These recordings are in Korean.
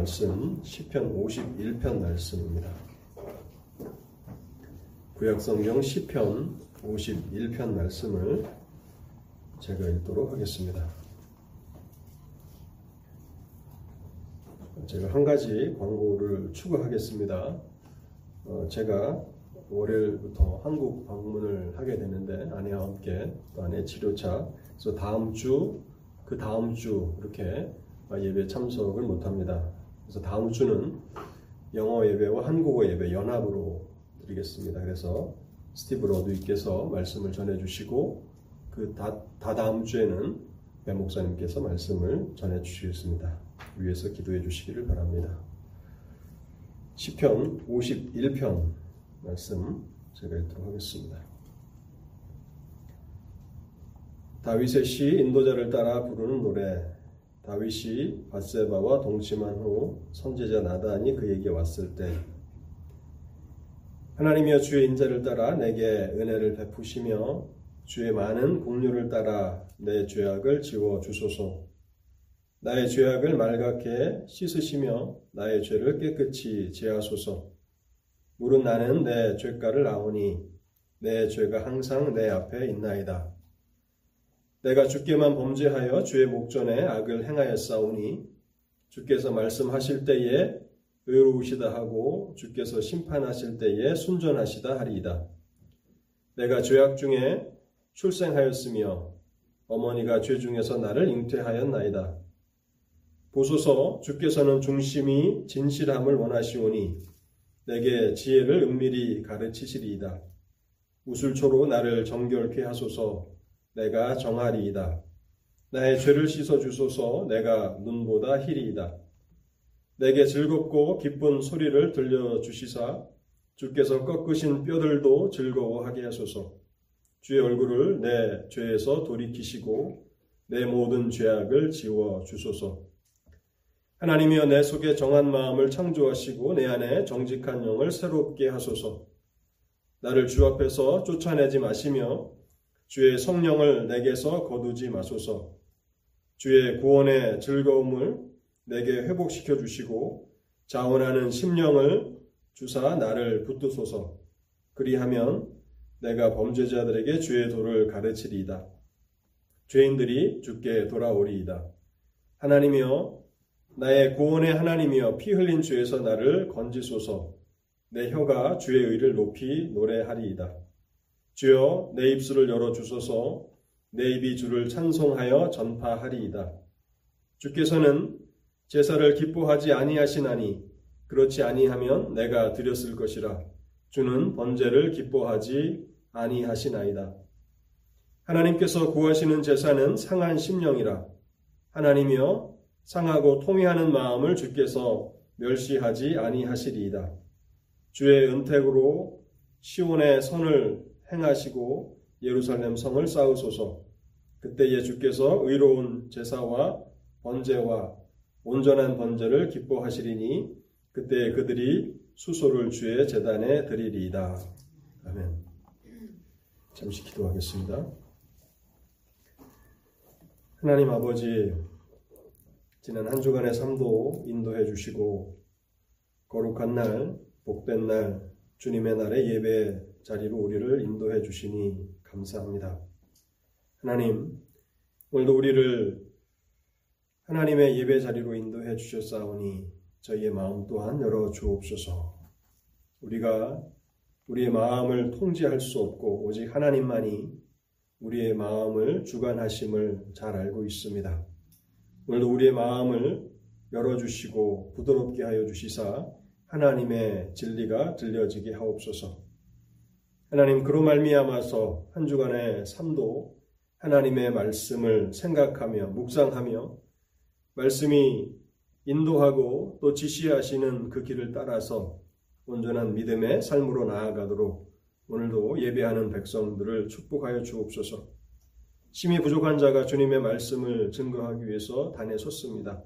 말씀 시편 51편 말씀입니다. 구약성경 시편 51편 말씀을 제가 읽도록 하겠습니다. 제가 한 가지 광고를 추가하겠습니다. 어, 제가 월요일부터 한국 방문을 하게 되는데 아내와 함께 또 아내 치료차 그래서 다음 주 그 다음 주 이렇게 예배 참석을 못합니다. 그래서 다음 주는 영어 예배와 한국어 예배 연합으로 드리겠습니다. 그래서 스티브 러드위께서 말씀을 전해주시고 그 다, 다다음 주에는 배 목사님께서 말씀을 전해주시겠습니다. 위에서 기도해 주시기를 바랍니다. 시편 51편 말씀 제가 읽도록 하겠습니다. 다윗의 시 인도자를 따라 부르는 노래 다윗이 바세바와 동침한 후 선지자 나단이 그에게 왔을 때 하나님이여 주의 인자를 따라 내게 은혜를 베푸시며 주의 많은 공류를 따라 내 죄악을 지워 주소서 나의 죄악을 말갛게 씻으시며 나의 죄를 깨끗이 제하소서 물은 나는 내 죄가를 아오니 내 죄가 항상 내 앞에 있나이다. 내가 주께만 범죄하여 주의 목전에 악을 행하였사오니 주께서 말씀하실 때에 의로우시다 하고 주께서 심판하실 때에 순전하시다 하리이다. 내가 죄악 중에 출생하였으며 어머니가 죄 중에서 나를 잉태하였나이다. 보소서 주께서는 중심이 진실함을 원하시오니 내게 지혜를 은밀히 가르치시리이다. 우술초로 나를 정결케 하소서 내가 정하리이다. 나의 죄를 씻어 주소서 내가 눈보다 희리이다. 내게 즐겁고 기쁜 소리를 들려 주시사 주께서 꺾으신 뼈들도 즐거워하게 하소서. 주의 얼굴을 내 죄에서 돌이키시고 내 모든 죄악을 지워 주소서. 하나님이여 내 속에 정한 마음을 창조하시고 내 안에 정직한 영을 새롭게 하소서. 나를 주 앞에서 쫓아내지 마시며 주의 성령을 내게서 거두지 마소서. 주의 구원의 즐거움을 내게 회복시켜 주시고 자원하는 심령을 주사 나를 붙드소서. 그리하면 내가 범죄자들에게 주의 도를 가르치리이다. 죄인들이 주께 돌아오리이다. 하나님이여 나의 구원의 하나님이여 피 흘린 죄에서 나를 건지소서. 내 혀가 주의 의를 높이 노래하리이다. 주여 내 입술을 열어 주소서. 내 입이 주를 찬송하여 전파하리이다. 주께서는 제사를 기뻐하지 아니하시나니 그렇지 아니하면 내가 드렸을 것이라. 주는 번제를 기뻐하지 아니하시나이다. 하나님께서 구하시는 제사는 상한 심령이라. 하나님이여 상하고 통회하는 마음을 주께서 멸시하지 아니하시리이다. 주의 은택으로 시온의 선을 행하시고 예루살렘 성을 쌓으소서. 그때에 주께서 의로운 제사와 번제와 온전한 번제를 기뻐하시리니 그때 그들이 수소를 주의 재단에 드리리이다. 아멘. 잠시 기도하겠습니다. 하나님 아버지, 지난 한 주간의 삶도 인도해 주시고 거룩한 날, 복된 날, 주님의 날의 예배 자리로 우리를 인도해 주시니 감사합니다. 하나님, 오늘도 우리를 하나님의 예배 자리로 인도해 주셨사오니 저희의 마음 또한 열어 주옵소서. 우리가 우리의 마음을 통제할 수 없고 오직 하나님만이 우리의 마음을 주관하심을 잘 알고 있습니다. 오늘도 우리의 마음을 열어주시고 부드럽게 하여 주시사 하나님의 진리가 들려지게 하옵소서. 하나님 그로 말미암아서 한 주간의 삶도 하나님의 말씀을 생각하며 묵상하며 말씀이 인도하고 또 지시하시는 그 길을 따라서 온전한 믿음의 삶으로 나아가도록 오늘도 예배하는 백성들을 축복하여 주옵소서. 심히 부족한 자가 주님의 말씀을 증거하기 위해서 단에 섰습니다.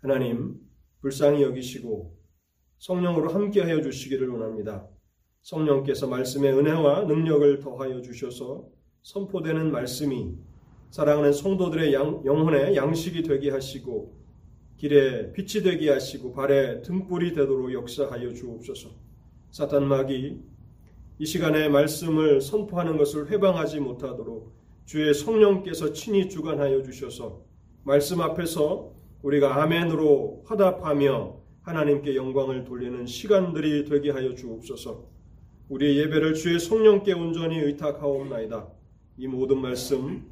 하나님, 불쌍히 여기시고 성령으로 함께하여 주시기를 원합니다. 성령께서 말씀의 은혜와 능력을 더하여 주셔서 선포되는 말씀이 사랑하는 성도들의 양, 영혼의 양식이 되게 하시고 길에 빛이 되게 하시고 발에 등불이 되도록 역사하여 주옵소서. 사탄 마귀 이 시간에 말씀을 선포하는 것을 회방하지 못하도록 주의 성령께서 친히 주관하여 주셔서 말씀 앞에서 우리가 아멘으로 화답하며 하나님께 영광을 돌리는 시간들이 되게 하여 주옵소서. 우리의 예배를 주의 성령께 온전히 의탁하옵나이다. 이 모든 말씀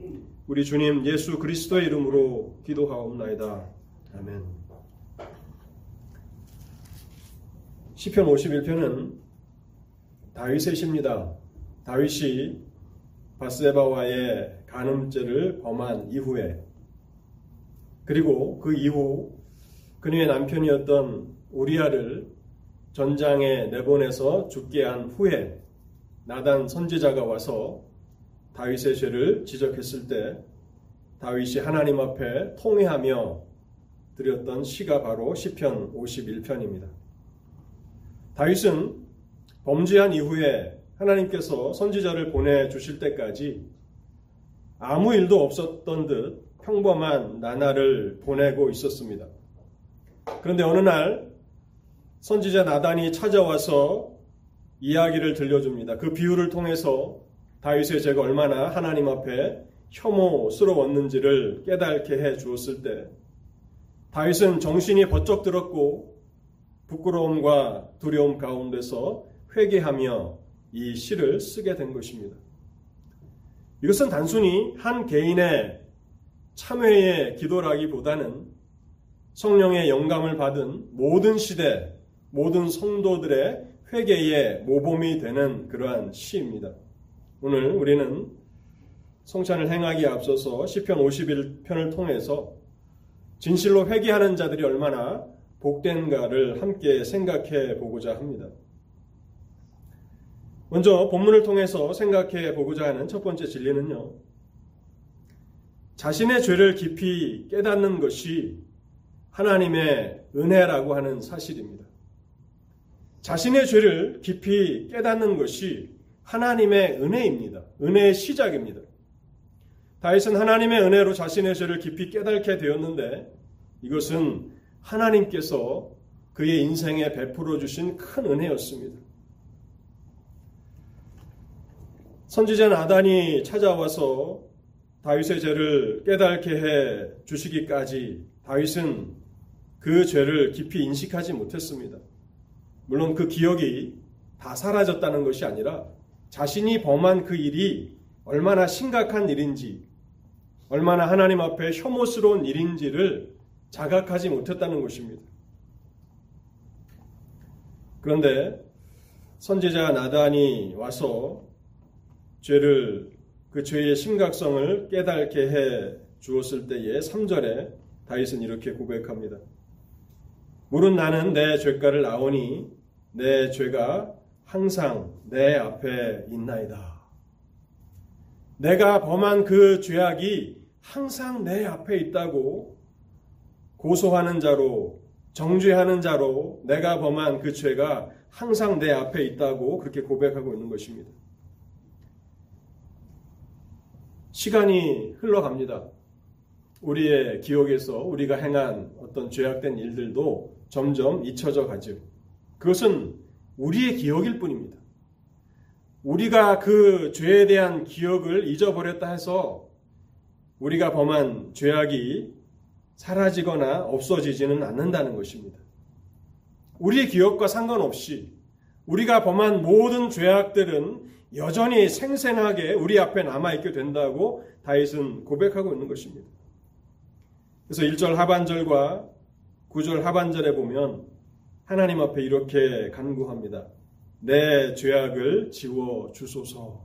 우리 주님 예수 그리스도의 이름으로 기도하옵나이다. 아멘. 시편 51편은 다윗의 시입니다. 다윗이 바세바와의 간음죄를 범한 이후에 그리고 그 이후 그녀의 남편이었던 우리아를 전장에 내보내서 죽게 한 후에 나단 선지자가 와서 다윗의 죄를 지적했을 때 다윗이 하나님 앞에 통회하며 드렸던 시가 바로 시편 51편입니다. 다윗은 범죄한 이후에 하나님께서 선지자를 보내 주실 때까지 아무 일도 없었던 듯 평범한 나날을 보내고 있었습니다. 그런데 어느 날 선지자 나단이 찾아와서 이야기를 들려줍니다. 그 비유를 통해서 다윗의 죄가 얼마나 하나님 앞에 혐오스러웠는지를 깨닫게 해 주었을 때 다윗은 정신이 번쩍 들었고 부끄러움과 두려움 가운데서 회개하며 이 시를 쓰게 된 것입니다. 이것은 단순히 한 개인의 참회의 기도라기보다는 성령의 영감을 받은 모든 시대, 모든 성도들의 회개의 모범이 되는 그러한 시입니다. 오늘 우리는 성찬을 행하기에 앞서서 시편 51편을 통해서 진실로 회개하는 자들이 얼마나 복된가를 함께 생각해 보고자 합니다. 먼저 본문을 통해서 생각해 보고자 하는 첫 번째 진리는요. 자신의 죄를 깊이 깨닫는 것이 하나님의 은혜라고 하는 사실입니다. 자신의 죄를 깊이 깨닫는 것이 하나님의 은혜입니다. 은혜의 시작입니다. 다윗은 하나님의 은혜로 자신의 죄를 깊이 깨닫게 되었는데 이것은 하나님께서 그의 인생에 베풀어 주신 큰 은혜였습니다. 선지자 나단이 찾아와서 다윗의 죄를 깨닫게 해 주시기까지 다윗은 그 죄를 깊이 인식하지 못했습니다. 물론 그 기억이 다 사라졌다는 것이 아니라 자신이 범한 그 일이 얼마나 심각한 일인지, 얼마나 하나님 앞에 혐오스러운 일인지를 자각하지 못했다는 것입니다. 그런데 선지자 나단이 와서 죄를 그 죄의 심각성을 깨닫게 해 주었을 때에 3절에 다윗은 이렇게 고백합니다. 물은 나는 내 죄가를 아오니 내 죄가 항상 내 앞에 있나이다. 내가 범한 그 죄악이 항상 내 앞에 있다고 고소하는 자로 정죄하는 자로 내가 범한 그 죄가 항상 내 앞에 있다고 그렇게 고백하고 있는 것입니다. 시간이 흘러갑니다. 우리의 기억에서 우리가 행한 어떤 죄악된 일들도 점점 잊혀져 가죠. 그것은 우리의 기억일 뿐입니다. 우리가 그 죄에 대한 기억을 잊어버렸다 해서 우리가 범한 죄악이 사라지거나 없어지지는 않는다는 것입니다. 우리의 기억과 상관없이 우리가 범한 모든 죄악들은 여전히 생생하게 우리 앞에 남아있게 된다고 다윗은 고백하고 있는 것입니다. 그래서 1절 하반절과 9절 하반절에 보면 하나님 앞에 이렇게 간구합니다. 내 죄악을 지워 주소서.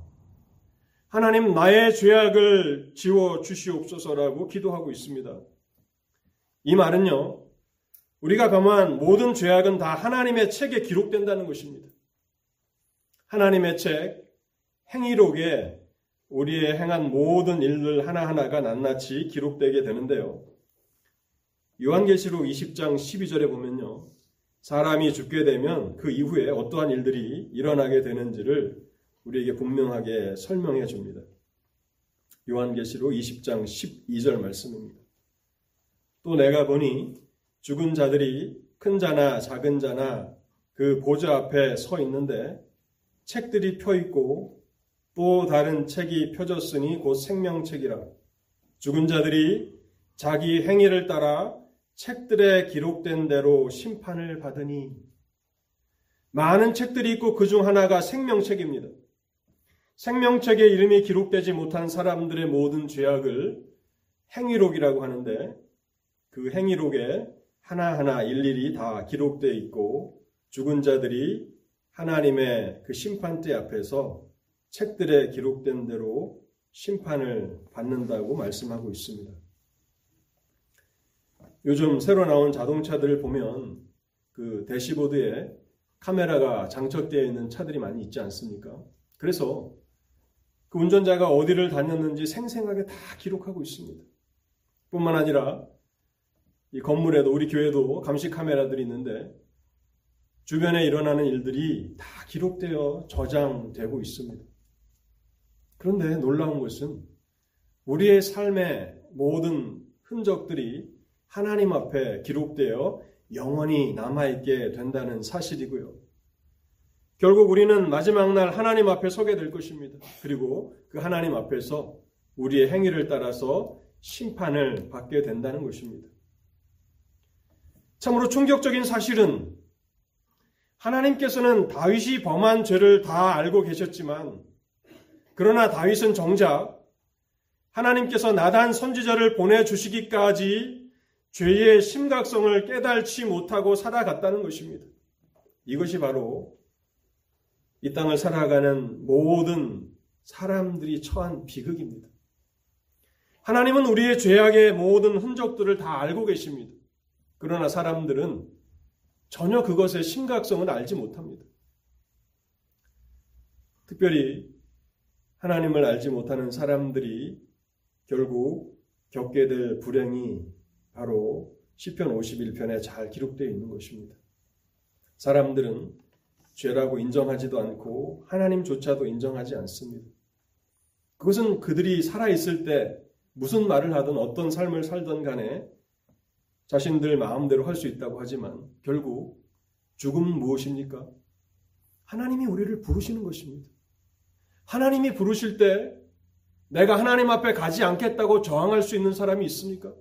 하나님 나의 죄악을 지워 주시옵소서라고 기도하고 있습니다. 이 말은요. 우리가 범한 모든 죄악은 다 하나님의 책에 기록된다는 것입니다. 하나님의 책, 행위록에 우리의 행한 모든 일들 하나하나가 낱낱이 기록되게 되는데요. 요한계시록 20장 12절에 보면요. 사람이 죽게 되면 그 이후에 어떠한 일들이 일어나게 되는지를 우리에게 분명하게 설명해 줍니다. 요한계시록 20장 12절 말씀입니다. 또 내가 보니 죽은 자들이 큰 자나 작은 자나 그 보좌 앞에 서 있는데 책들이 펴 있고 또 다른 책이 펴졌으니 곧 생명책이라. 죽은 자들이 자기 행위를 따라 책들에 기록된 대로 심판을 받으니 많은 책들이 있고 그 중 하나가 생명책입니다. 생명책에 이름이 기록되지 못한 사람들의 모든 죄악을 행위록이라고 하는데 그 행위록에 하나하나 일일이 다 기록되어 있고 죽은 자들이 하나님의 그 심판대 앞에서 책들에 기록된 대로 심판을 받는다고 말씀하고 있습니다. 요즘 새로 나온 자동차들을 보면 그 대시보드에 카메라가 장착되어 있는 차들이 많이 있지 않습니까? 그래서 그 운전자가 어디를 다녔는지 생생하게 다 기록하고 있습니다. 뿐만 아니라 이 건물에도 우리 교회도 감시 카메라들이 있는데 주변에 일어나는 일들이 다 기록되어 저장되고 있습니다. 그런데 놀라운 것은 우리의 삶의 모든 흔적들이 하나님 앞에 기록되어 영원히 남아있게 된다는 사실이고요. 결국 우리는 마지막 날 하나님 앞에 서게 될 것입니다. 그리고 그 하나님 앞에서 우리의 행위를 따라서 심판을 받게 된다는 것입니다. 참으로 충격적인 사실은 하나님께서는 다윗이 범한 죄를 다 알고 계셨지만 그러나 다윗은 정작 하나님께서 나단 선지자를 보내주시기까지 죄의 심각성을 깨달지 못하고 살아갔다는 것입니다. 이것이 바로 이 땅을 살아가는 모든 사람들이 처한 비극입니다. 하나님은 우리의 죄악의 모든 흔적들을 다 알고 계십니다. 그러나 사람들은 전혀 그것의 심각성을 알지 못합니다. 특별히 하나님을 알지 못하는 사람들이 결국 겪게 될 불행이 바로 시편 51편에 잘 기록되어 있는 것입니다. 사람들은 죄라고 인정하지도 않고 하나님조차도 인정하지 않습니다. 그것은 그들이 살아있을 때 무슨 말을 하든 어떤 삶을 살던 간에 자신들 마음대로 할 수 있다고 하지만 결국 죽음은 무엇입니까? 하나님이 우리를 부르시는 것입니다. 하나님이 부르실 때 내가 하나님 앞에 가지 않겠다고 저항할 수 있는 사람이 있습니까?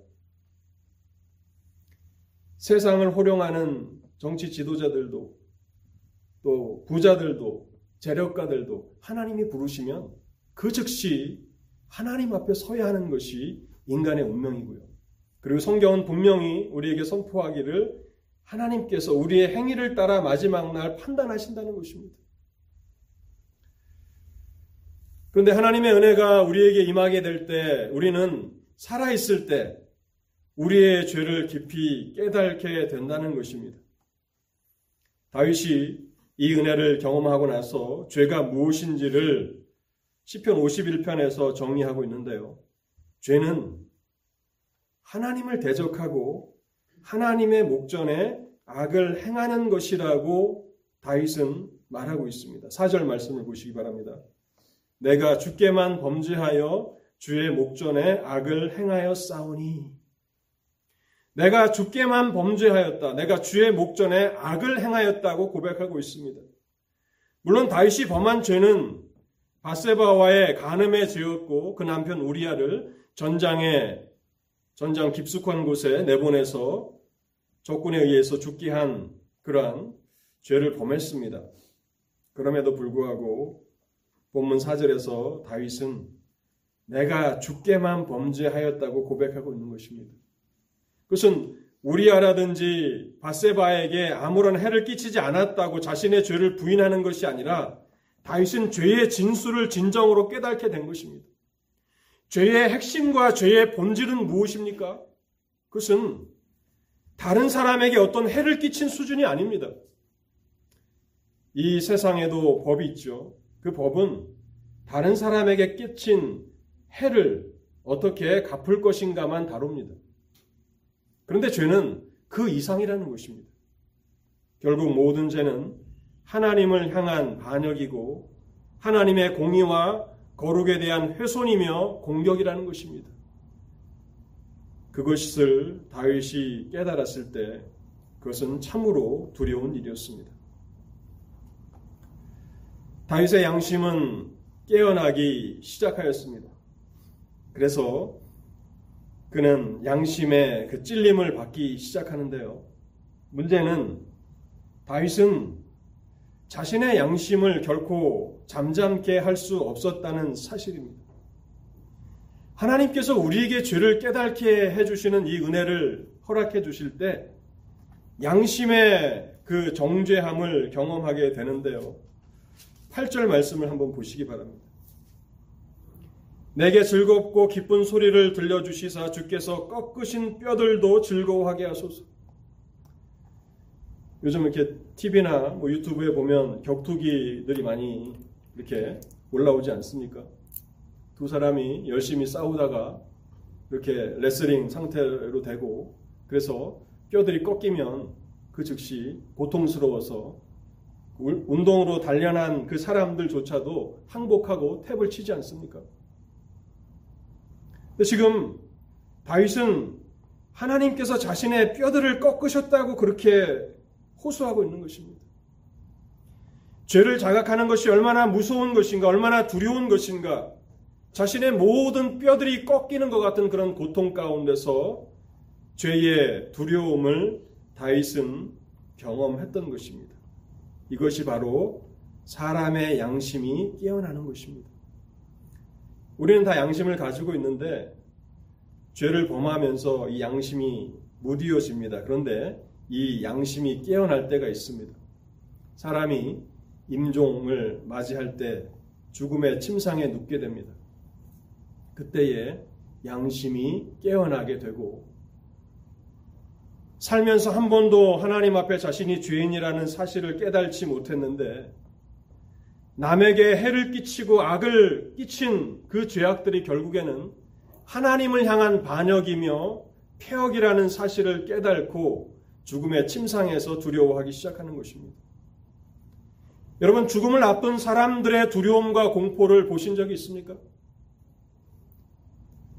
세상을 호령하는 정치 지도자들도 또 부자들도 재력가들도 하나님이 부르시면 그 즉시 하나님 앞에 서야 하는 것이 인간의 운명이고요. 그리고 성경은 분명히 우리에게 선포하기를 하나님께서 우리의 행위를 따라 마지막 날 판단하신다는 것입니다. 그런데 하나님의 은혜가 우리에게 임하게 될 때 우리는 살아있을 때 우리의 죄를 깊이 깨닫게 된다는 것입니다. 다윗이 이 은혜를 경험하고 나서 죄가 무엇인지를 시편 51편에서 정리하고 있는데요. 죄는 하나님을 대적하고 하나님의 목전에 악을 행하는 것이라고 다윗은 말하고 있습니다. 4절 말씀을 보시기 바랍니다. 내가 주께만 범죄하여 주의 목전에 악을 행하여 싸우니 내가 주께만 범죄하였다. 내가 주의 목전에 악을 행하였다고 고백하고 있습니다. 물론 다윗이 범한 죄는 바세바와의 간음의 죄였고 그 남편 우리아를 전장에 전장 깊숙한 곳에 내보내서 적군에 의해서 죽게 한 그러한 죄를 범했습니다. 그럼에도 불구하고 본문 4절에서 다윗은 내가 죽게만 범죄하였다고 고백하고 있는 것입니다. 그것은 우리아라든지 바세바에게 아무런 해를 끼치지 않았다고 자신의 죄를 부인하는 것이 아니라 다윗은 죄의 진수를 진정으로 깨닫게 된 것입니다. 죄의 핵심과 죄의 본질은 무엇입니까? 그것은 다른 사람에게 어떤 해를 끼친 수준이 아닙니다. 이 세상에도 법이 있죠. 그 법은 다른 사람에게 끼친 해를 어떻게 갚을 것인가만 다룹니다. 그런데 죄는 그 이상이라는 것입니다. 결국 모든 죄는 하나님을 향한 반역이고 하나님의 공의와 거룩에 대한 훼손이며 공격이라는 것입니다. 그것을 다윗이 깨달았을 때 그것은 참으로 두려운 일이었습니다. 다윗의 양심은 깨어나기 시작하였습니다. 그래서 그는 양심의 그 찔림을 받기 시작하는데요. 문제는 다윗은 자신의 양심을 결코 잠잠케 할 수 없었다는 사실입니다. 하나님께서 우리에게 죄를 깨닫게 해주시는 이 은혜를 허락해 주실 때 양심의 그 정죄함을 경험하게 되는데요. 8절 말씀을 한번 보시기 바랍니다. 내게 즐겁고 기쁜 소리를 들려주시사 주께서 꺾으신 뼈들도 즐거워하게 하소서. 요즘 이렇게 TV나 뭐 유튜브에 보면 격투기들이 많이 이렇게 올라오지 않습니까? 두 사람이 열심히 싸우다가 이렇게 레슬링 상태로 되고 그래서 뼈들이 꺾이면 그 즉시 고통스러워서 운동으로 단련한 그 사람들조차도 항복하고 탭을 치지 않습니까? 지금 다윗은 하나님께서 자신의 뼈들을 꺾으셨다고 그렇게 호소하고 있는 것입니다. 죄를 자각하는 것이 얼마나 무서운 것인가, 얼마나 두려운 것인가, 자신의 모든 뼈들이 꺾이는 것 같은 그런 고통 가운데서 죄의 두려움을 다윗은 경험했던 것입니다. 이것이 바로 사람의 양심이 깨어나는 것입니다. 우리는 다 양심을 가지고 있는데 죄를 범하면서 이 양심이 무디어집니다. 그런데 이 양심이 깨어날 때가 있습니다. 사람이 임종을 맞이할 때 죽음의 침상에 눕게 됩니다. 그때에 양심이 깨어나게 되고 살면서 한 번도 하나님 앞에 자신이 죄인이라는 사실을 깨달지 못했는데 남에게 해를 끼치고 악을 끼친 그 죄악들이 결국에는 하나님을 향한 반역이며 폐역이라는 사실을 깨달고 죽음의 침상에서 두려워하기 시작하는 것입니다. 여러분, 죽음을 앞둔 사람들의 두려움과 공포를 보신 적이 있습니까?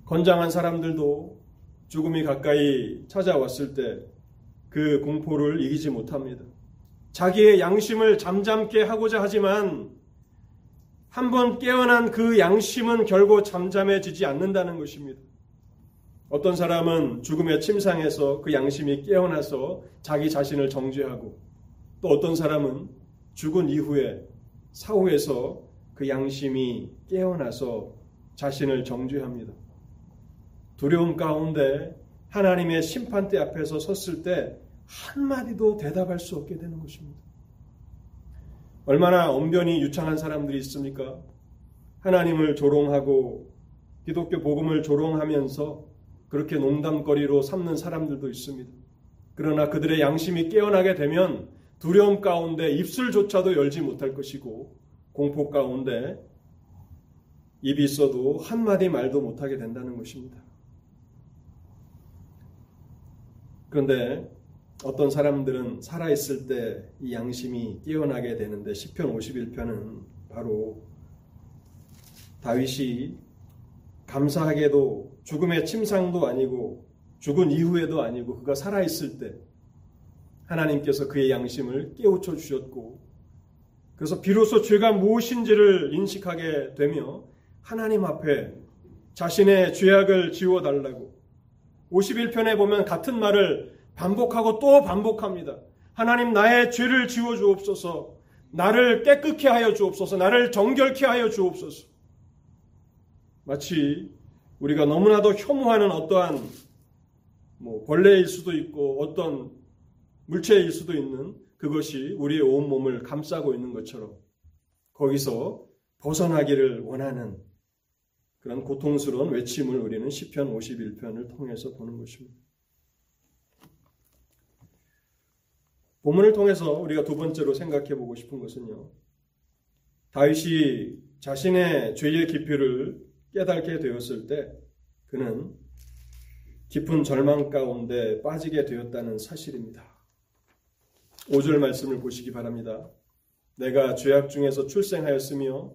건장한 사람들도 죽음이 가까이 찾아왔을 때 그 공포를 이기지 못합니다. 자기의 양심을 잠잠게 하고자 하지만 한번 깨어난 그 양심은 결국 잠잠해지지 않는다는 것입니다. 어떤 사람은 죽음의 침상에서 그 양심이 깨어나서 자기 자신을 정죄하고 또 어떤 사람은 죽은 이후에 사후에서 그 양심이 깨어나서 자신을 정죄합니다. 두려움 가운데 하나님의 심판대 앞에서 섰을 때 한마디도 대답할 수 없게 되는 것입니다. 얼마나 언변이 유창한 사람들이 있습니까? 하나님을 조롱하고 기독교 복음을 조롱하면서 그렇게 농담거리로 삼는 사람들도 있습니다. 그러나 그들의 양심이 깨어나게 되면 두려움 가운데 입술조차도 열지 못할 것이고 공포 가운데 입이 있어도 한마디 말도 못하게 된다는 것입니다. 그런데 어떤 사람들은 살아있을 때 이 양심이 깨어나게 되는데 10편 51편은 바로 다윗이 감사하게도 죽음의 침상도 아니고 죽은 이후에도 아니고 그가 살아있을 때 하나님께서 그의 양심을 깨우쳐 주셨고 그래서 비로소 죄가 무엇인지를 인식하게 되며 하나님 앞에 자신의 죄악을 지워달라고 51편에 보면 같은 말을 반복하고 또 반복합니다. 하나님 나의 죄를 지워 주옵소서. 나를 깨끗게 하여 주옵소서. 나를 정결케 하여 주옵소서. 마치 우리가 너무나도 혐오하는 어떠한 뭐 벌레일 수도 있고 어떤 물체일 수도 있는 그것이 우리의 온 몸을 감싸고 있는 것처럼 거기서 벗어나기를 원하는 그런 고통스러운 외침을 우리는 시편 51편을 통해서 보는 것입니다. 본문을 통해서 우리가 두 번째로 생각해 보고 싶은 것은요. 다윗이 자신의 죄의 깊이를 깨닫게 되었을 때 그는 깊은 절망 가운데 빠지게 되었다는 사실입니다. 5절 말씀을 보시기 바랍니다. 내가 죄악 중에서 출생하였으며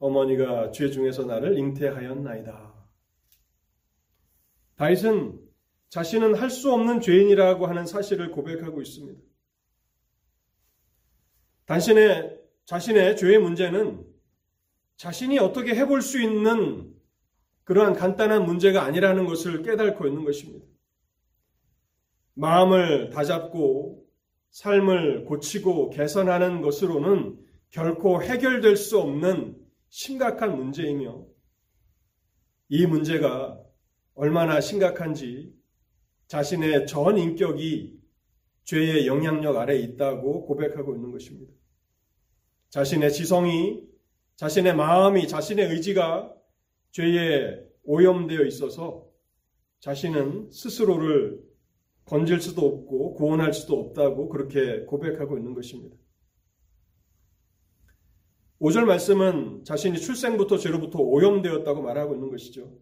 어머니가 죄 중에서 나를 잉태하였나이다. 다윗은 자신은 할 수 없는 죄인이라고 하는 사실을 고백하고 있습니다. 당신의 자신의 죄의 문제는 자신이 어떻게 해볼 수 있는 그러한 간단한 문제가 아니라는 것을 깨닫고 있는 것입니다. 마음을 다잡고 삶을 고치고 개선하는 것으로는 결코 해결될 수 없는 심각한 문제이며 이 문제가 얼마나 심각한지 자신의 전 인격이 죄의 영향력 아래 있다고 고백하고 있는 것입니다. 자신의 지성이, 자신의 마음이, 자신의 의지가 죄에 오염되어 있어서 자신은 스스로를 건질 수도 없고 구원할 수도 없다고 그렇게 고백하고 있는 것입니다. 5절 말씀은 자신이 출생부터 죄로부터 오염되었다고 말하고 있는 것이죠.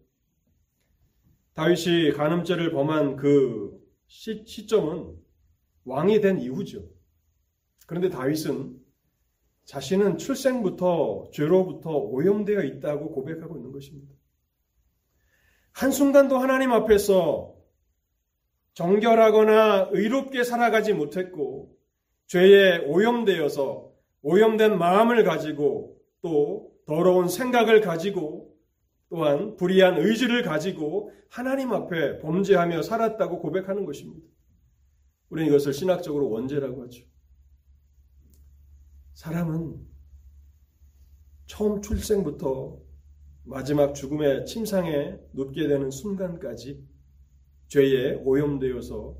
다윗이 간음죄를 범한 그 시, 시점은 왕이 된 이후죠. 그런데 다윗은 자신은 출생부터 죄로부터 오염되어 있다고 고백하고 있는 것입니다. 한순간도 하나님 앞에서 정결하거나 의롭게 살아가지 못했고 죄에 오염되어서 오염된 마음을 가지고 또 더러운 생각을 가지고 또한 불의한 의지를 가지고 하나님 앞에 범죄하며 살았다고 고백하는 것입니다. 우리는 이것을 신학적으로 원죄라고 하죠. 사람은 처음 출생부터 마지막 죽음의 침상에 눕게 되는 순간까지 죄에 오염되어서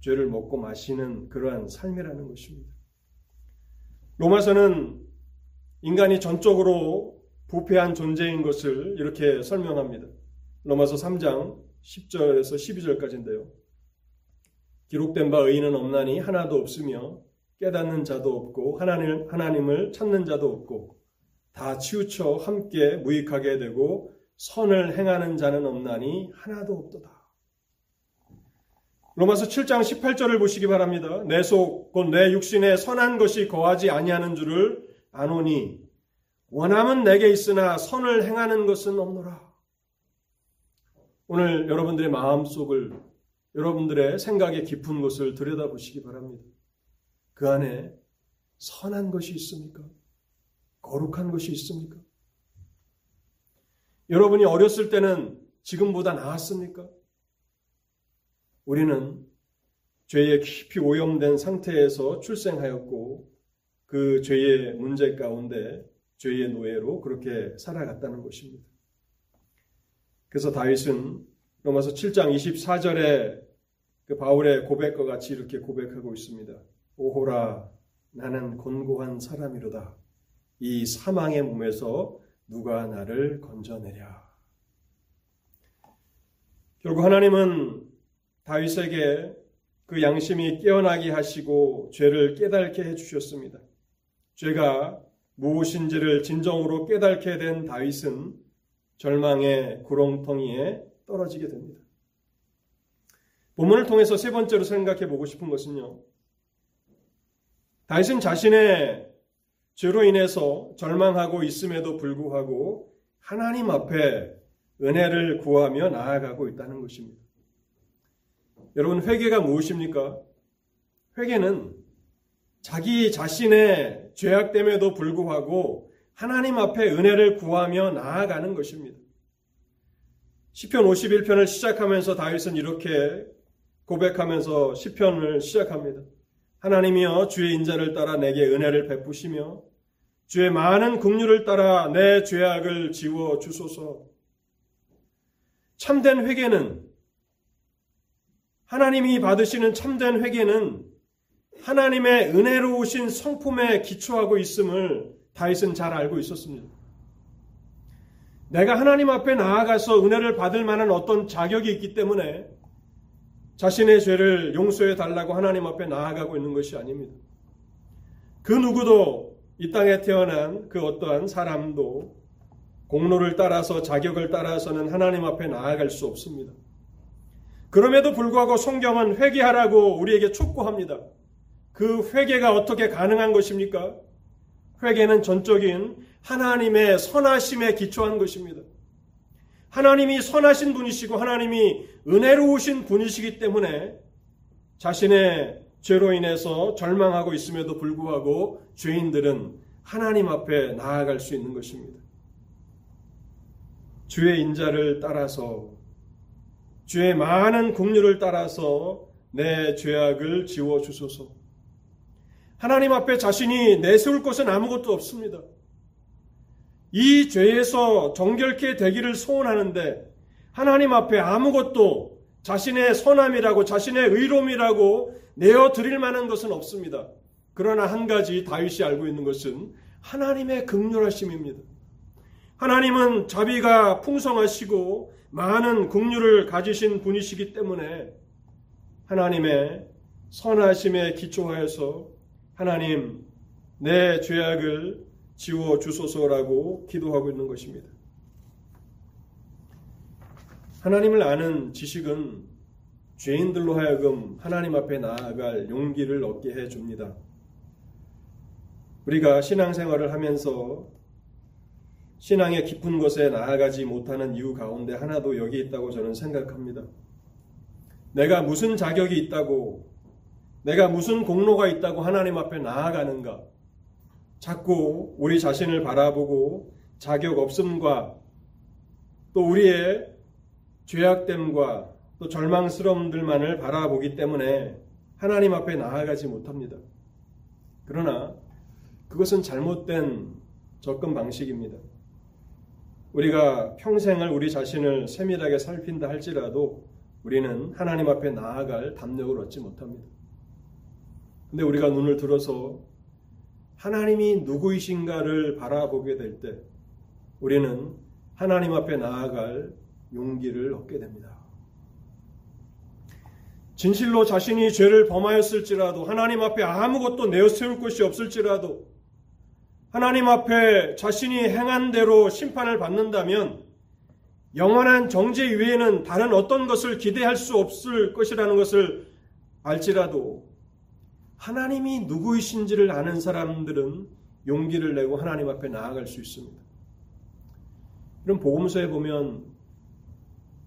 죄를 먹고 마시는 그러한 삶이라는 것입니다. 로마서는 인간이 전적으로 부패한 존재인 것을 이렇게 설명합니다. 로마서 3장 10절에서 12절까지인데요. 기록된 바 의인은 없나니 하나도 없으며 깨닫는 자도 없고 하나님, 하나님을 찾는 자도 없고 다 치우쳐 함께 무익하게 되고 선을 행하는 자는 없나니 하나도 없도다. 로마서 7장 18절을 보시기 바랍니다. 내 속, 곧 내 육신에 선한 것이 거하지 아니하는 줄을 아노니 원함은 내게 있으나 선을 행하는 것은 없노라. 오늘 여러분들의 마음 속을 여러분들의 생각의 깊은 곳을 들여다보시기 바랍니다. 그 안에 선한 것이 있습니까? 거룩한 것이 있습니까? 여러분이 어렸을 때는 지금보다 나았습니까? 우리는 죄에 깊이 오염된 상태에서 출생하였고 그 죄의 문제 가운데 죄의 노예로 그렇게 살아갔다는 것입니다. 그래서 다윗은 로마서 7장 24절에 그 바울의 고백과 같이 이렇게 고백하고 있습니다. 오호라 나는 곤고한 사람이로다. 이 사망의 몸에서 누가 나를 건져내랴. 결국 하나님은 다윗에게 그 양심이 깨어나게 하시고 죄를 깨닫게 해주셨습니다. 죄가 무엇인지를 진정으로 깨닫게 된 다윗은 절망의 구렁텅이에 떨어지게 됩니다. 본문을 통해서 세 번째로 생각해 보고 싶은 것은요. 다윗은 자신의 죄로 인해서 절망하고 있음에도 불구하고 하나님 앞에 은혜를 구하며 나아가고 있다는 것입니다. 여러분, 회개가 무엇입니까? 회개는 자기 자신의 죄악됨에도 불구하고 하나님 앞에 은혜를 구하며 나아가는 것입니다. 시편 51편을 시작하면서 다윗은 이렇게 고백하면서 시편을 시작합니다. 하나님이여 주의 인자를 따라 내게 은혜를 베푸시며 주의 많은 긍휼을 따라 내 죄악을 지워 주소서. 참된 회개는 하나님이 받으시는 참된 회개는 하나님의 은혜로우신 성품에 기초하고 있음을 다윗은 잘 알고 있었습니다. 내가 하나님 앞에 나아가서 은혜를 받을 만한 어떤 자격이 있기 때문에 자신의 죄를 용서해 달라고 하나님 앞에 나아가고 있는 것이 아닙니다. 그 누구도 이 땅에 태어난 그 어떠한 사람도 공로를 따라서 자격을 따라서는 하나님 앞에 나아갈 수 없습니다. 그럼에도 불구하고 성경은 회개하라고 우리에게 촉구합니다. 그 회개가 어떻게 가능한 것입니까? 회개는 전적인 하나님의 선하심에 기초한 것입니다. 하나님이 선하신 분이시고 하나님이 은혜로우신 분이시기 때문에 자신의 죄로 인해서 절망하고 있음에도 불구하고 죄인들은 하나님 앞에 나아갈 수 있는 것입니다. 주의 인자를 따라서 주의 많은 국류를 따라서 내 죄악을 지워 주소서. 하나님 앞에 자신이 내세울 것은 아무것도 없습니다. 이 죄에서 정결케 되기를 소원하는데 하나님 앞에 아무것도 자신의 선함이라고 자신의 의로움이라고 내어 드릴 만한 것은 없습니다. 그러나 한 가지 다윗이 알고 있는 것은 하나님의 극률하심입니다. 하나님은 자비가 풍성하시고 많은 국률을 가지신 분이시기 때문에 하나님의 선하심에 기초하여서 하나님 내 죄악을 지워 주소서라고 기도하고 있는 것입니다. 하나님을 아는 지식은 죄인들로 하여금 하나님 앞에 나아갈 용기를 얻게 해 줍니다. 우리가 신앙생활을 하면서 신앙의 깊은 곳에 나아가지 못하는 이유 가운데 하나도 여기 있다고 저는 생각합니다. 내가 무슨 자격이 있다고, 내가 무슨 공로가 있다고 하나님 앞에 나아가는가? 자꾸 우리 자신을 바라보고 자격 없음과 또 우리의 죄악됨과 또 절망스러움들만을 바라보기 때문에 하나님 앞에 나아가지 못합니다. 그러나 그것은 잘못된 접근 방식입니다. 우리가 평생을 우리 자신을 세밀하게 살핀다 할지라도 우리는 하나님 앞에 나아갈 담력을 얻지 못합니다. 근데 우리가 눈을 들어서 하나님이 누구이신가를 바라보게 될 때 우리는 하나님 앞에 나아갈 용기를 얻게 됩니다. 진실로 자신이 죄를 범하였을지라도 하나님 앞에 아무것도 내어세울 것이 없을지라도 하나님 앞에 자신이 행한 대로 심판을 받는다면 영원한 정죄 위에는 다른 어떤 것을 기대할 수 없을 것이라는 것을 알지라도 하나님이 누구이신지를 아는 사람들은 용기를 내고 하나님 앞에 나아갈 수 있습니다. 이런 복음서에 보면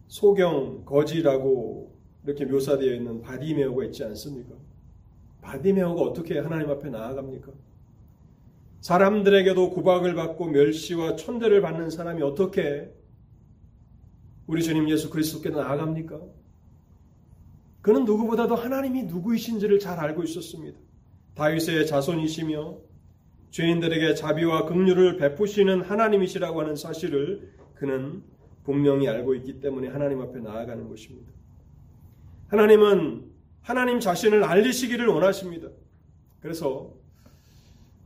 소경, 거지라고 이렇게 묘사되어 있는 바디매오가 있지 않습니까? 바디매오가 어떻게 하나님 앞에 나아갑니까? 사람들에게도 구박을 받고 멸시와 천대를 받는 사람이 어떻게 우리 주님 예수 그리스도께 나아갑니까? 그는 누구보다도 하나님이 누구이신지를 잘 알고 있었습니다. 다윗의 자손이시며 죄인들에게 자비와 긍휼을 베푸시는 하나님이시라고 하는 사실을 그는 분명히 알고 있기 때문에 하나님 앞에 나아가는 것입니다. 하나님은 하나님 자신을 알리시기를 원하십니다. 그래서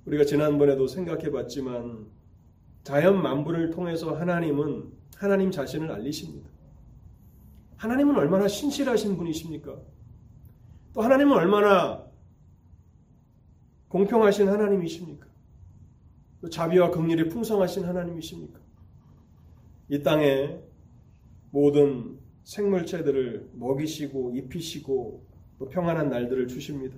우리가 지난번에도 생각해 봤지만 자연 만물을 통해서 하나님은 하나님 자신을 알리십니다. 하나님은 얼마나 신실하신 분이십니까? 또 하나님은 얼마나 공평하신 하나님이십니까? 또 자비와 긍휼이 풍성하신 하나님이십니까? 이 땅에 모든 생물체들을 먹이시고 입히시고 또 평안한 날들을 주십니다.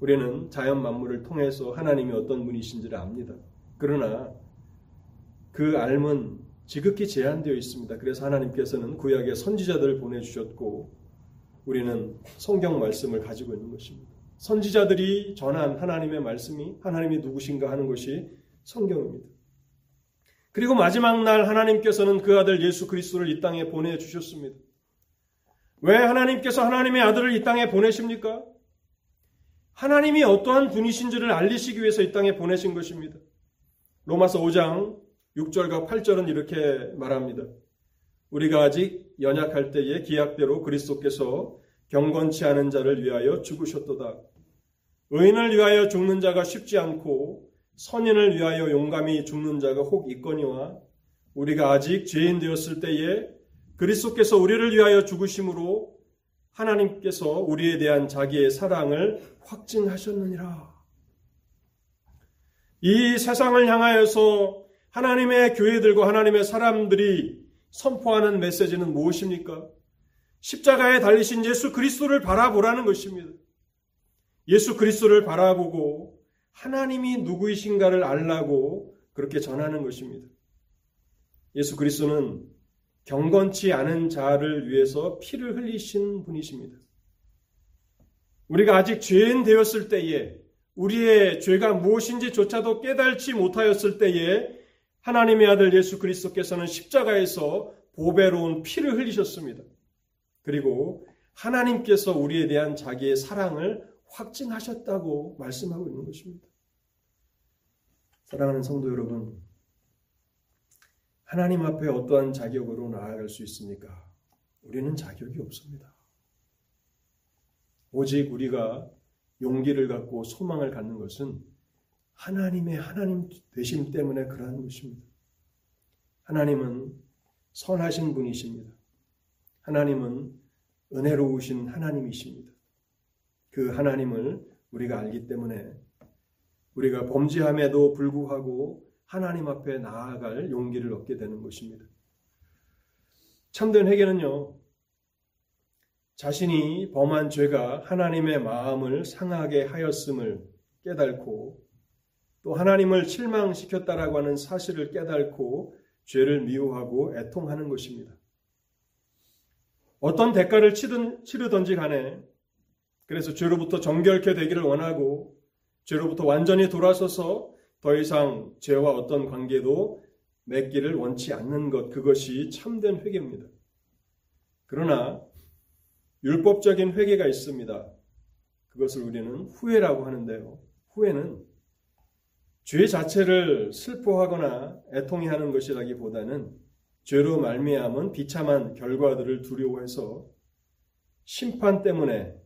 우리는 자연 만물을 통해서 하나님이 어떤 분이신지를 압니다. 그러나 그 알은 지극히 제한되어 있습니다. 그래서 하나님께서는 구약의 선지자들을 보내주셨고 우리는 성경 말씀을 가지고 있는 것입니다. 선지자들이 전한 하나님의 말씀이 하나님이 누구신가 하는 것이 성경입니다. 그리고 마지막 날 하나님께서는 그 아들 예수 그리스도를 이 땅에 보내주셨습니다. 왜 하나님께서 하나님의 아들을 이 땅에 보내십니까? 하나님이 어떠한 분이신지를 알리시기 위해서 이 땅에 보내신 것입니다. 로마서 5장 6절과 8절은 이렇게 말합니다. 우리가 아직 연약할 때에 기약대로 그리스도께서 경건치 않은 자를 위하여 죽으셨도다. 의인을 위하여 죽는 자가 쉽지 않고 선인을 위하여 용감히 죽는 자가 혹 있거니와 우리가 아직 죄인 되었을 때에 그리스도께서 우리를 위하여 죽으심으로 하나님께서 우리에 대한 자기의 사랑을 확증하셨느니라. 이 세상을 향하여서 하나님의 교회들과 하나님의 사람들이 선포하는 메시지는 무엇입니까? 십자가에 달리신 예수 그리스도를 바라보라는 것입니다. 예수 그리스도를 바라보고 하나님이 누구이신가를 알라고 그렇게 전하는 것입니다. 예수 그리스도는 경건치 않은 자를 위해서 피를 흘리신 분이십니다. 우리가 아직 죄인 되었을 때에 우리의 죄가 무엇인지조차도 깨달지 못하였을 때에 하나님의 아들 예수 그리스도께서는 십자가에서 보배로운 피를 흘리셨습니다. 그리고 하나님께서 우리에 대한 자기의 사랑을 확증하셨다고 말씀하고 있는 것입니다. 사랑하는 성도 여러분, 하나님 앞에 어떠한 자격으로 나아갈 수 있습니까? 우리는 자격이 없습니다. 오직 우리가 용기를 갖고 소망을 갖는 것은 하나님의 하나님 되심 때문에 그러한 것입니다. 하나님은 선하신 분이십니다. 하나님은 은혜로우신 하나님이십니다. 그 하나님을 우리가 알기 때문에 우리가 범죄함에도 불구하고 하나님 앞에 나아갈 용기를 얻게 되는 것입니다. 참된 회개는요, 자신이 범한 죄가 하나님의 마음을 상하게 하였음을 깨닫고 또 하나님을 실망시켰다라고 하는 사실을 깨닫고 죄를 미워하고 애통하는 것입니다. 어떤 대가를 치든, 치르든지 간에 그래서 죄로부터 정결케 되기를 원하고 죄로부터 완전히 돌아서서 더 이상 죄와 어떤 관계도 맺기를 원치 않는 것 그것이 참된 회개입니다. 그러나 율법적인 회개가 있습니다. 그것을 우리는 후회라고 하는데요. 후회는 죄 자체를 슬퍼하거나 애통해하는 것이라기보다는 죄로 말미암은 비참한 결과들을 두려워해서 심판 때문에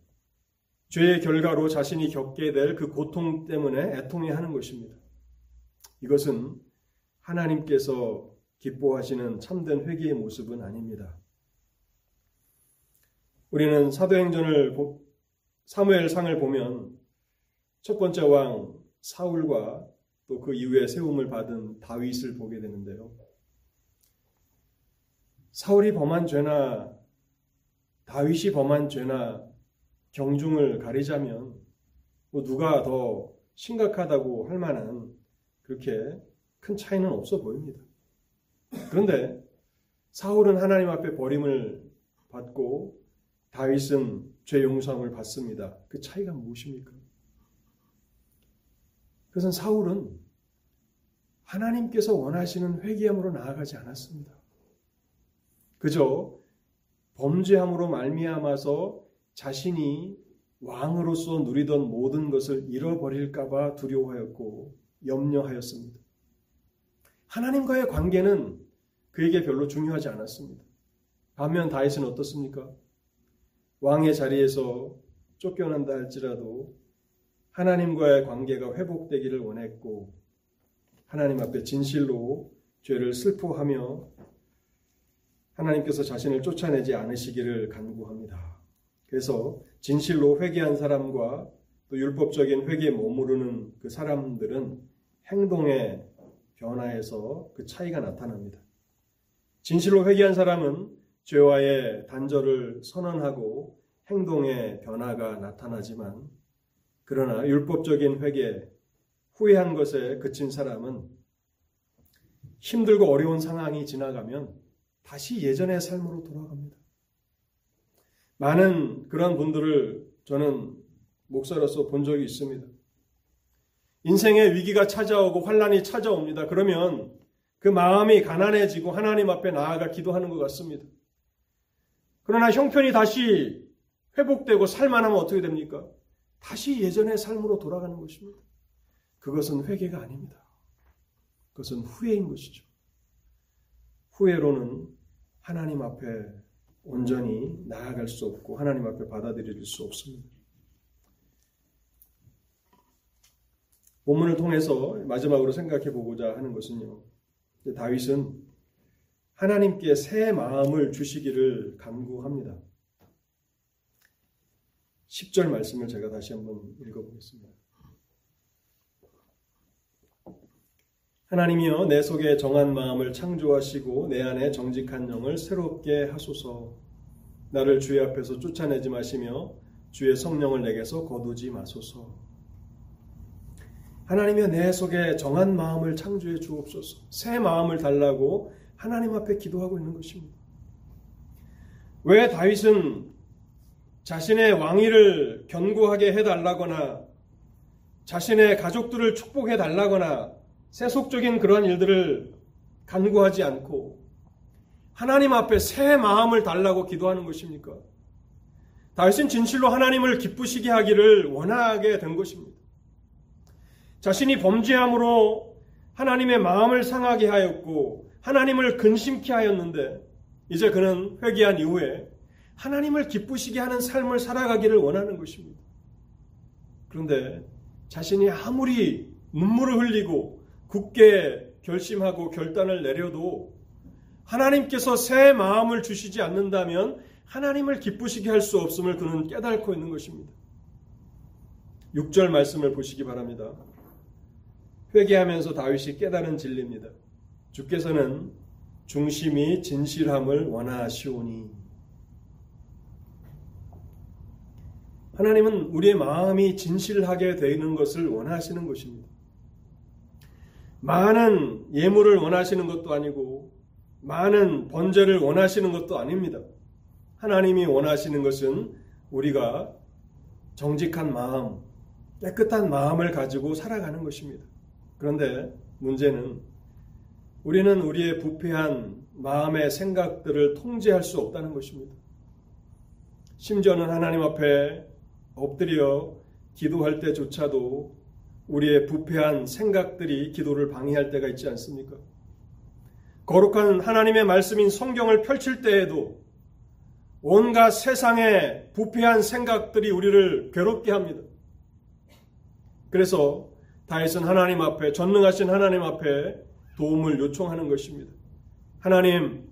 죄의 결과로 자신이 겪게 될 그 고통 때문에 애통해하는 것입니다. 이것은 하나님께서 기뻐하시는 참된 회개의 모습은 아닙니다. 우리는 사도행전을 사무엘상을 보면 첫 번째 왕 사울과 또 그 이후에 세움을 받은 다윗을 보게 되는데요. 사울이 범한 죄나 다윗이 범한 죄나 경중을 가리자면 뭐 누가 더 심각하다고 할 만한 그렇게 큰 차이는 없어 보입니다. 그런데 사울은 하나님 앞에 버림을 받고 다윗은 죄 용서함을 받습니다. 그 차이가 무엇입니까? 그것은 사울은 하나님께서 원하시는 회개함으로 나아가지 않았습니다. 그저 범죄함으로 말미암아서 자신이 왕으로서 누리던 모든 것을 잃어버릴까봐 두려워하였고 염려하였습니다. 하나님과의 관계는 그에게 별로 중요하지 않았습니다. 반면 다윗은 어떻습니까? 왕의 자리에서 쫓겨난다 할지라도 하나님과의 관계가 회복되기를 원했고 하나님 앞에 진실로 죄를 슬퍼하며 하나님께서 자신을 쫓아내지 않으시기를 간구합니다. 그래서 진실로 회개한 사람과 또 율법적인 회개에 머무르는 그 사람들은 행동의 변화에서 그 차이가 나타납니다. 진실로 회개한 사람은 죄와의 단절을 선언하고 행동의 변화가 나타나지만 그러나 율법적인 회개, 후회한 것에 그친 사람은 힘들고 어려운 상황이 지나가면 다시 예전의 삶으로 돌아갑니다. 많은 그런 분들을 저는 목사로서 본 적이 있습니다. 인생의 위기가 찾아오고 환란이 찾아옵니다. 그러면 그 마음이 가난해지고 하나님 앞에 나아가 기도하는 것 같습니다. 그러나 형편이 다시 회복되고 살만하면 어떻게 됩니까? 다시 예전의 삶으로 돌아가는 것입니다. 그것은 회개가 아닙니다. 그것은 후회인 것이죠. 후회로는 하나님 앞에 온전히 나아갈 수 없고 하나님 앞에 받아들일 수 없습니다. 본문을 통해서 마지막으로 생각해 보고자 하는 것은요. 다윗은 하나님께 새 마음을 주시기를 간구합니다. 10절 말씀을 제가 다시 한번 읽어보겠습니다. 하나님이여 내 속에 정한 마음을 창조하시고 내 안에 정직한 영을 새롭게 하소서. 나를 주의 앞에서 쫓아내지 마시며 주의 성령을 내게서 거두지 마소서. 하나님이여 내 속에 정한 마음을 창조해 주옵소서. 새 마음을 달라고 하나님 앞에 기도하고 있는 것입니다. 왜 다윗은 자신의 왕위를 견고하게 해달라거나 자신의 가족들을 축복해 달라거나 세속적인 그러한 일들을 간구하지 않고 하나님 앞에 새 마음을 달라고 기도하는 것입니까? 다윗은 진실로 하나님을 기쁘시게 하기를 원하게 된 것입니다. 자신이 범죄함으로 하나님의 마음을 상하게 하였고 하나님을 근심케 하였는데 이제 그는 회개한 이후에 하나님을 기쁘시게 하는 삶을 살아가기를 원하는 것입니다. 그런데 자신이 아무리 눈물을 흘리고 굳게 결심하고 결단을 내려도 하나님께서 새 마음을 주시지 않는다면 하나님을 기쁘시게 할 수 없음을 그는 깨닫고 있는 것입니다. 6절 말씀을 보시기 바랍니다. 회개하면서 다윗이 깨달은 진리입니다. 주께서는 중심이 진실함을 원하시오니 하나님은 우리의 마음이 진실하게 되는 것을 원하시는 것입니다. 많은 예물을 원하시는 것도 아니고 많은 번제를 원하시는 것도 아닙니다. 하나님이 원하시는 것은 우리가 정직한 마음, 깨끗한 마음을 가지고 살아가는 것입니다. 그런데 문제는 우리는 우리의 부패한 마음의 생각들을 통제할 수 없다는 것입니다. 심지어는 하나님 앞에 엎드려 기도할 때조차도 우리의 부패한 생각들이 기도를 방해할 때가 있지 않습니까? 거룩한 하나님의 말씀인 성경을 펼칠 때에도 온갖 세상의 부패한 생각들이 우리를 괴롭게 합니다. 그래서 다윗은 하나님 앞에 전능하신 하나님 앞에 도움을 요청하는 것입니다. 하나님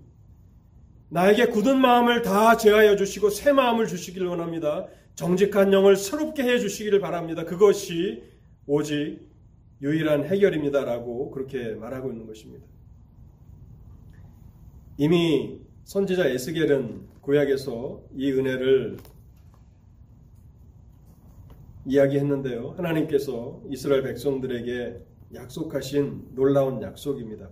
나에게 굳은 마음을 다 제하여 주시고 새 마음을 주시기를 원합니다. 정직한 영을 새롭게 해 주시기를 바랍니다. 그것이 오직 유일한 해결입니다라고 그렇게 말하고 있는 것입니다. 이미 선지자 에스겔은 구약에서 이 은혜를 이야기했는데요. 하나님께서 이스라엘 백성들에게 약속하신 놀라운 약속입니다.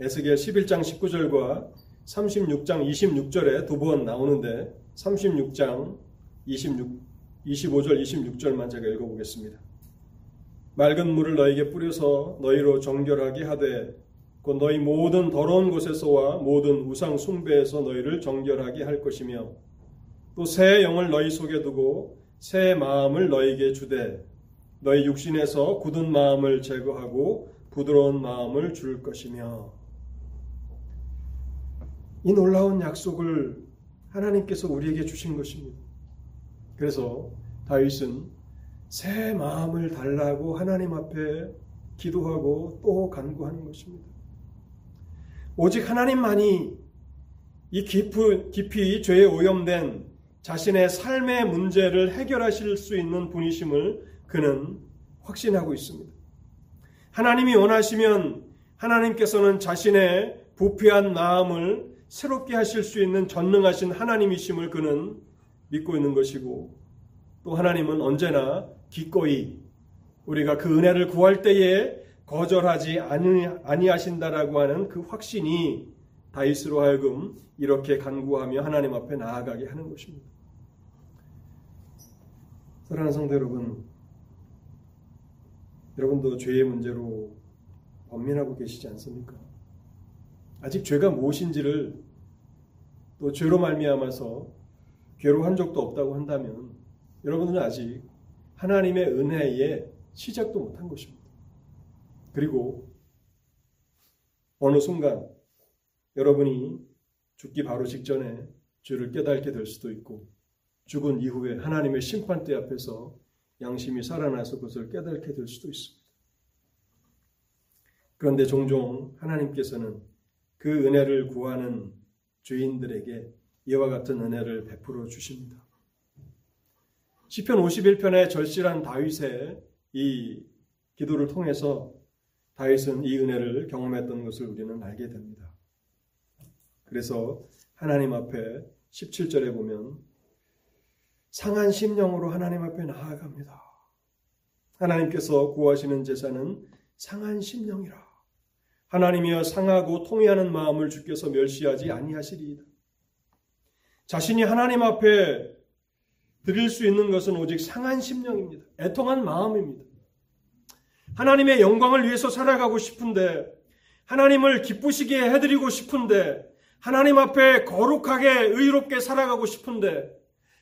에스겔 11장 19절과 36장 26절에 두 번 나오는데 36장 26, 25절 26절만 제가 읽어보겠습니다. 맑은 물을 너에게 뿌려서 너희로 정결하게 하되 곧 너희 모든 더러운 곳에서와 모든 우상 숭배에서 너희를 정결하게 할 것이며 또 새 영을 너희 속에 두고 새 마음을 너희에게 주되 너희 육신에서 굳은 마음을 제거하고 부드러운 마음을 줄 것이며 이 놀라운 약속을 하나님께서 우리에게 주신 것입니다. 그래서 다윗은 새 마음을 달라고 하나님 앞에 기도하고 또 간구하는 것입니다. 오직 하나님만이 이 깊이, 깊이 죄에 오염된 자신의 삶의 문제를 해결하실 수 있는 분이심을 그는 확신하고 있습니다. 하나님이 원하시면 하나님께서는 자신의 부패한 마음을 새롭게 하실 수 있는 전능하신 하나님이심을 그는 믿고 있는 것이고 또 하나님은 언제나 기꺼이 우리가 그 은혜를 구할 때에 거절하지 아니하신다라고 하는 그 확신이 다윗으로 하여금 이렇게 간구하며 하나님 앞에 나아가게 하는 것입니다. 사랑하는 성도 여러분, 여러분도 죄의 문제로 번민하고 계시지 않습니까? 아직 죄가 무엇인지를 또 죄로 말미암아서 괴로한 적도 없다고 한다면 여러분은 아직 하나님의 은혜에 시작도 못한 것입니다. 그리고 어느 순간 여러분이 죽기 바로 직전에 죄를 깨닫게 될 수도 있고 죽은 이후에 하나님의 심판대 앞에서 양심이 살아나서 그것을 깨닫게 될 수도 있습니다. 그런데 종종 하나님께서는 그 은혜를 구하는 죄인들에게 이와 같은 은혜를 베풀어 주십니다. 시편 51편의 절실한 다윗의 이 기도를 통해서 다윗은 이 은혜를 경험했던 것을 우리는 알게 됩니다. 그래서 하나님 앞에 17절에 보면 상한 심령으로 하나님 앞에 나아갑니다. 하나님께서 구하시는 제사는 상한 심령이라. 하나님이여 상하고 통회하는 마음을 주께서 멸시하지 아니하시리이다. 자신이 하나님 앞에 드릴 수 있는 것은 오직 상한 심령입니다. 애통한 마음입니다. 하나님의 영광을 위해서 살아가고 싶은데 하나님을 기쁘시게 해드리고 싶은데 하나님 앞에 거룩하게 의롭게 살아가고 싶은데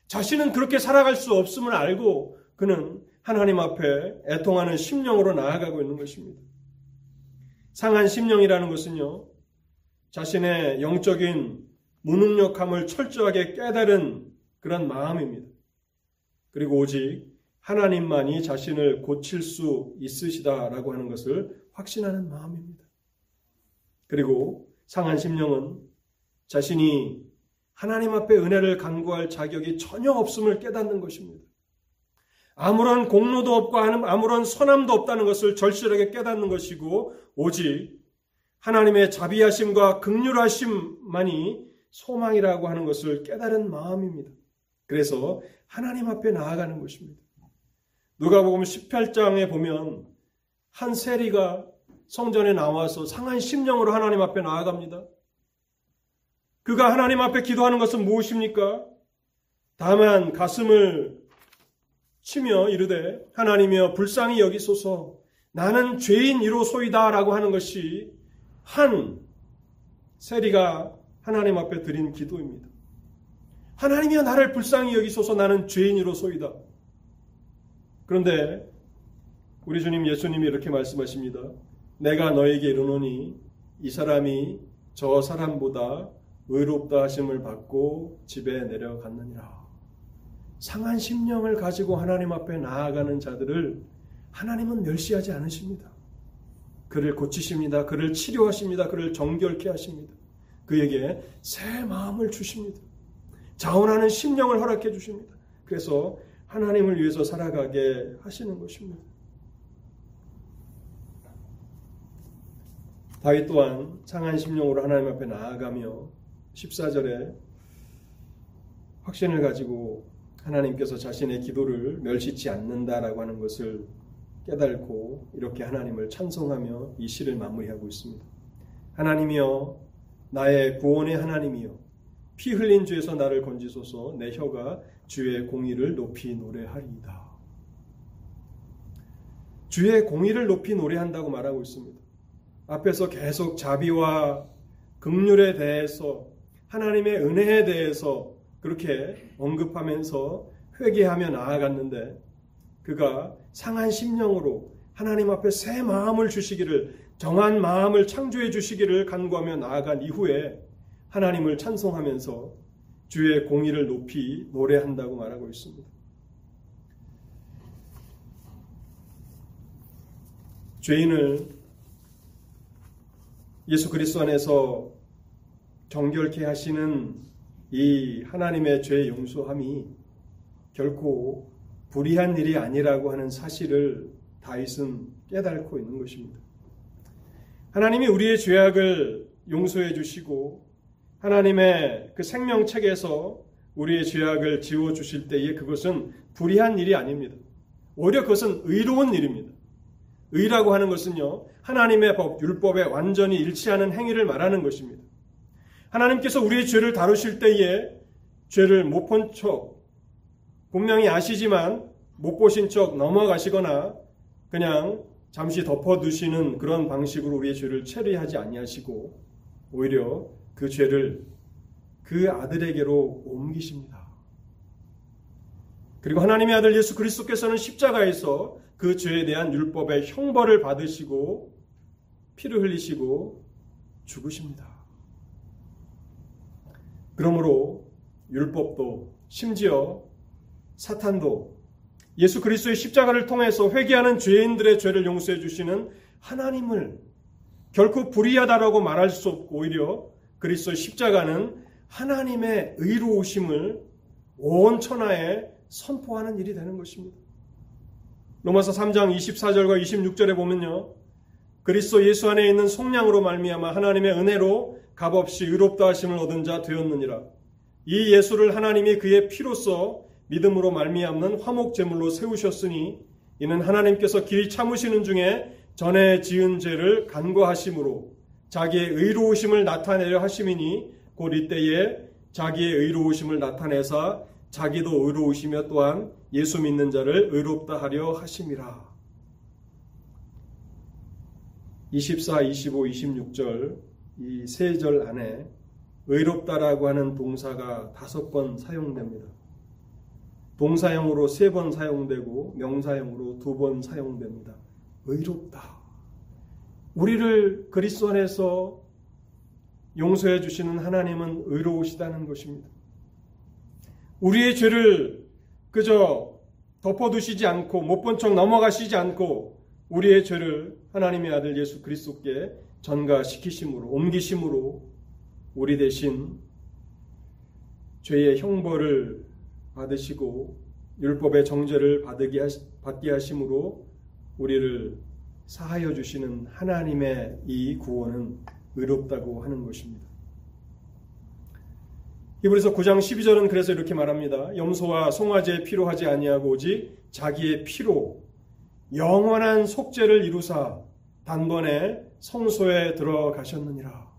자신은 그렇게 살아갈 수 없음을 알고 그는 하나님 앞에 애통하는 심령으로 나아가고 있는 것입니다. 상한 심령이라는 것은요, 자신의 영적인 무능력함을 철저하게 깨달은 그런 마음입니다. 그리고 오직 하나님만이 자신을 고칠 수 있으시다라고 하는 것을 확신하는 마음입니다. 그리고 상한 심령은 자신이 하나님 앞에 은혜를 간구할 자격이 전혀 없음을 깨닫는 것입니다. 아무런 공로도 없고 아무런 선함도 없다는 것을 절실하게 깨닫는 것이고 오직 하나님의 자비하심과 극률하심만이 소망이라고 하는 것을 깨달은 마음입니다. 그래서 하나님 앞에 나아가는 것입니다. 누가복음 18장에 보면 한 세리가 성전에 나와서 상한 심령으로 하나님 앞에 나아갑니다. 그가 하나님 앞에 기도하는 것은 무엇입니까? 다만 가슴을 치며 이르되 하나님이여 불쌍히 여기소서 나는 죄인이로소이다라고 하는 것이 한 세리가 하나님 앞에 드린 기도입니다. 하나님이여 나를 불쌍히 여기소서 나는 죄인이로소이다. 그런데 우리 주님 예수님이 이렇게 말씀하십니다. 내가 너에게 이르노니 이 사람이 저 사람보다 의롭다 하심을 받고 집에 내려갔느니라. 상한 심령을 가지고 하나님 앞에 나아가는 자들을 하나님은 멸시하지 않으십니다. 그를 고치십니다. 그를 치료하십니다. 그를 정결케 하십니다. 그에게 새 마음을 주십니다. 자원하는 심령을 허락해 주십니다. 그래서 하나님을 위해서 살아가게 하시는 것입니다. 다윗 또한 상한 심령으로 하나님 앞에 나아가며 14절에 확신을 가지고 하나님께서 자신의 기도를 멸시치 않는다라고 하는 것을 깨달고 이렇게 하나님을 찬송하며 이 시를 마무리하고 있습니다. 하나님이여 나의 구원의 하나님이여 피 흘린 죄에서 나를 건지소서 내 혀가 주의 공의를 높이 노래하리이다. 주의 공의를 높이 노래한다고 말하고 있습니다. 앞에서 계속 자비와 극률에 대해서 하나님의 은혜에 대해서 그렇게 언급하면서 회개하며 나아갔는데 그가 상한 심령으로 하나님 앞에 새 마음을 주시기를 정한 마음을 창조해 주시기를 간구하며 나아간 이후에 하나님을 찬송하면서 주의 공의를 높이 노래한다고 말하고 있습니다. 죄인을 예수 그리스도 안에서 정결케 하시는 이 하나님의 죄 용서함이 결코 불의한 일이 아니라고 하는 사실을 다윗은 깨닫고 있는 것입니다. 하나님이 우리의 죄악을 용서해 주시고 하나님의 그 생명책에서 우리의 죄악을 지워 주실 때에 그것은 불의한 일이 아닙니다. 오히려 그것은 의로운 일입니다. 의라고 하는 것은요, 하나님의 법, 율법에 완전히 일치하는 행위를 말하는 것입니다. 하나님께서 우리의 죄를 다루실 때에 죄를 못 본 척, 분명히 아시지만 못 보신 척 넘어가시거나 그냥 잠시 덮어두시는 그런 방식으로 우리의 죄를 처리하지 아니하시고 오히려 그 죄를 그 아들에게로 옮기십니다. 그리고 하나님의 아들 예수 그리스도께서는 십자가에서 그 죄에 대한 율법의 형벌을 받으시고 피를 흘리시고 죽으십니다. 그러므로 율법도 심지어 사탄도 예수 그리스도의 십자가를 통해서 회개하는 죄인들의 죄를 용서해 주시는 하나님을 결코 불의하다라고 말할 수 없고 오히려 그리스도의 십자가는 하나님의 의로우심을 온 천하에 선포하는 일이 되는 것입니다. 로마서 3장 24절과 26절에 보면요. 그리스도 예수 안에 있는 속량으로 말미암아 하나님의 은혜로 값없이 의롭다 하심을 얻은 자 되었느니라. 이 예수를 하나님이 그의 피로써 믿음으로 말미암는 화목 제물로 세우셨으니 이는 하나님께서 길이 참으시는 중에 전에 지은 죄를 간과하심으로 자기의 의로우심을 나타내려 하심이니 곧 이때에 자기의 의로우심을 나타내사 자기도 의로우시며 또한 예수 믿는 자를 의롭다 하려 하심이라. 24, 25, 26절 이 세 절 안에 의롭다라고 하는 동사가 다섯 번 사용됩니다. 동사형으로 세 번 사용되고 명사형으로 두 번 사용됩니다. 의롭다. 우리를 그리스도 안에서 용서해 주시는 하나님은 의로우시다는 것입니다. 우리의 죄를 그저 덮어두시지 않고 못 본 척 넘어가시지 않고 우리의 죄를 하나님의 아들 예수 그리스도께 전가시키심으로 옮기심으로 우리 대신 죄의 형벌을 받으시고 율법의 정죄를 받게 하심으로 우리를 사하여 주시는 하나님의 이 구원은 의롭다고 하는 것입니다. 히브리서 9장 12절은 그래서 이렇게 말합니다. 염소와 송아지의 피로 하지 아니하고 오직 자기의 피로 영원한 속죄를 이루사 단번에 성소에 들어가셨느니라.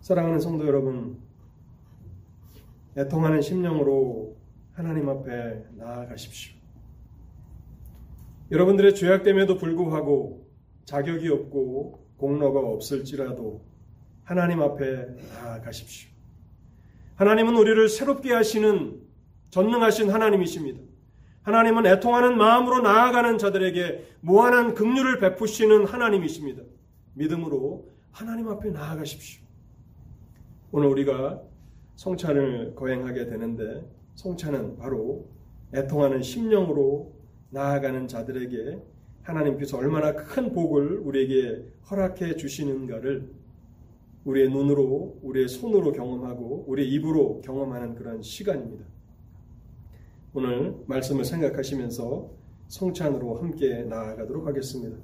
사랑하는 성도 여러분, 애통하는 심령으로 하나님 앞에 나아가십시오. 여러분들의 죄악됨에도 불구하고 자격이 없고 공로가 없을지라도 하나님 앞에 나아가십시오. 하나님은 우리를 새롭게 하시는 전능하신 하나님이십니다. 하나님은 애통하는 마음으로 나아가는 자들에게 무한한 긍휼을 베푸시는 하나님이십니다. 믿음으로 하나님 앞에 나아가십시오. 오늘 우리가 성찬을 거행하게 되는데 성찬은 바로 애통하는 심령으로 나아가는 자들에게 하나님께서 얼마나 큰 복을 우리에게 허락해 주시는가를 우리의 눈으로, 우리의 손으로 경험하고 우리의 입으로 경험하는 그런 시간입니다. 오늘 말씀을 생각하시면서 성찬으로 함께 나아가도록 하겠습니다.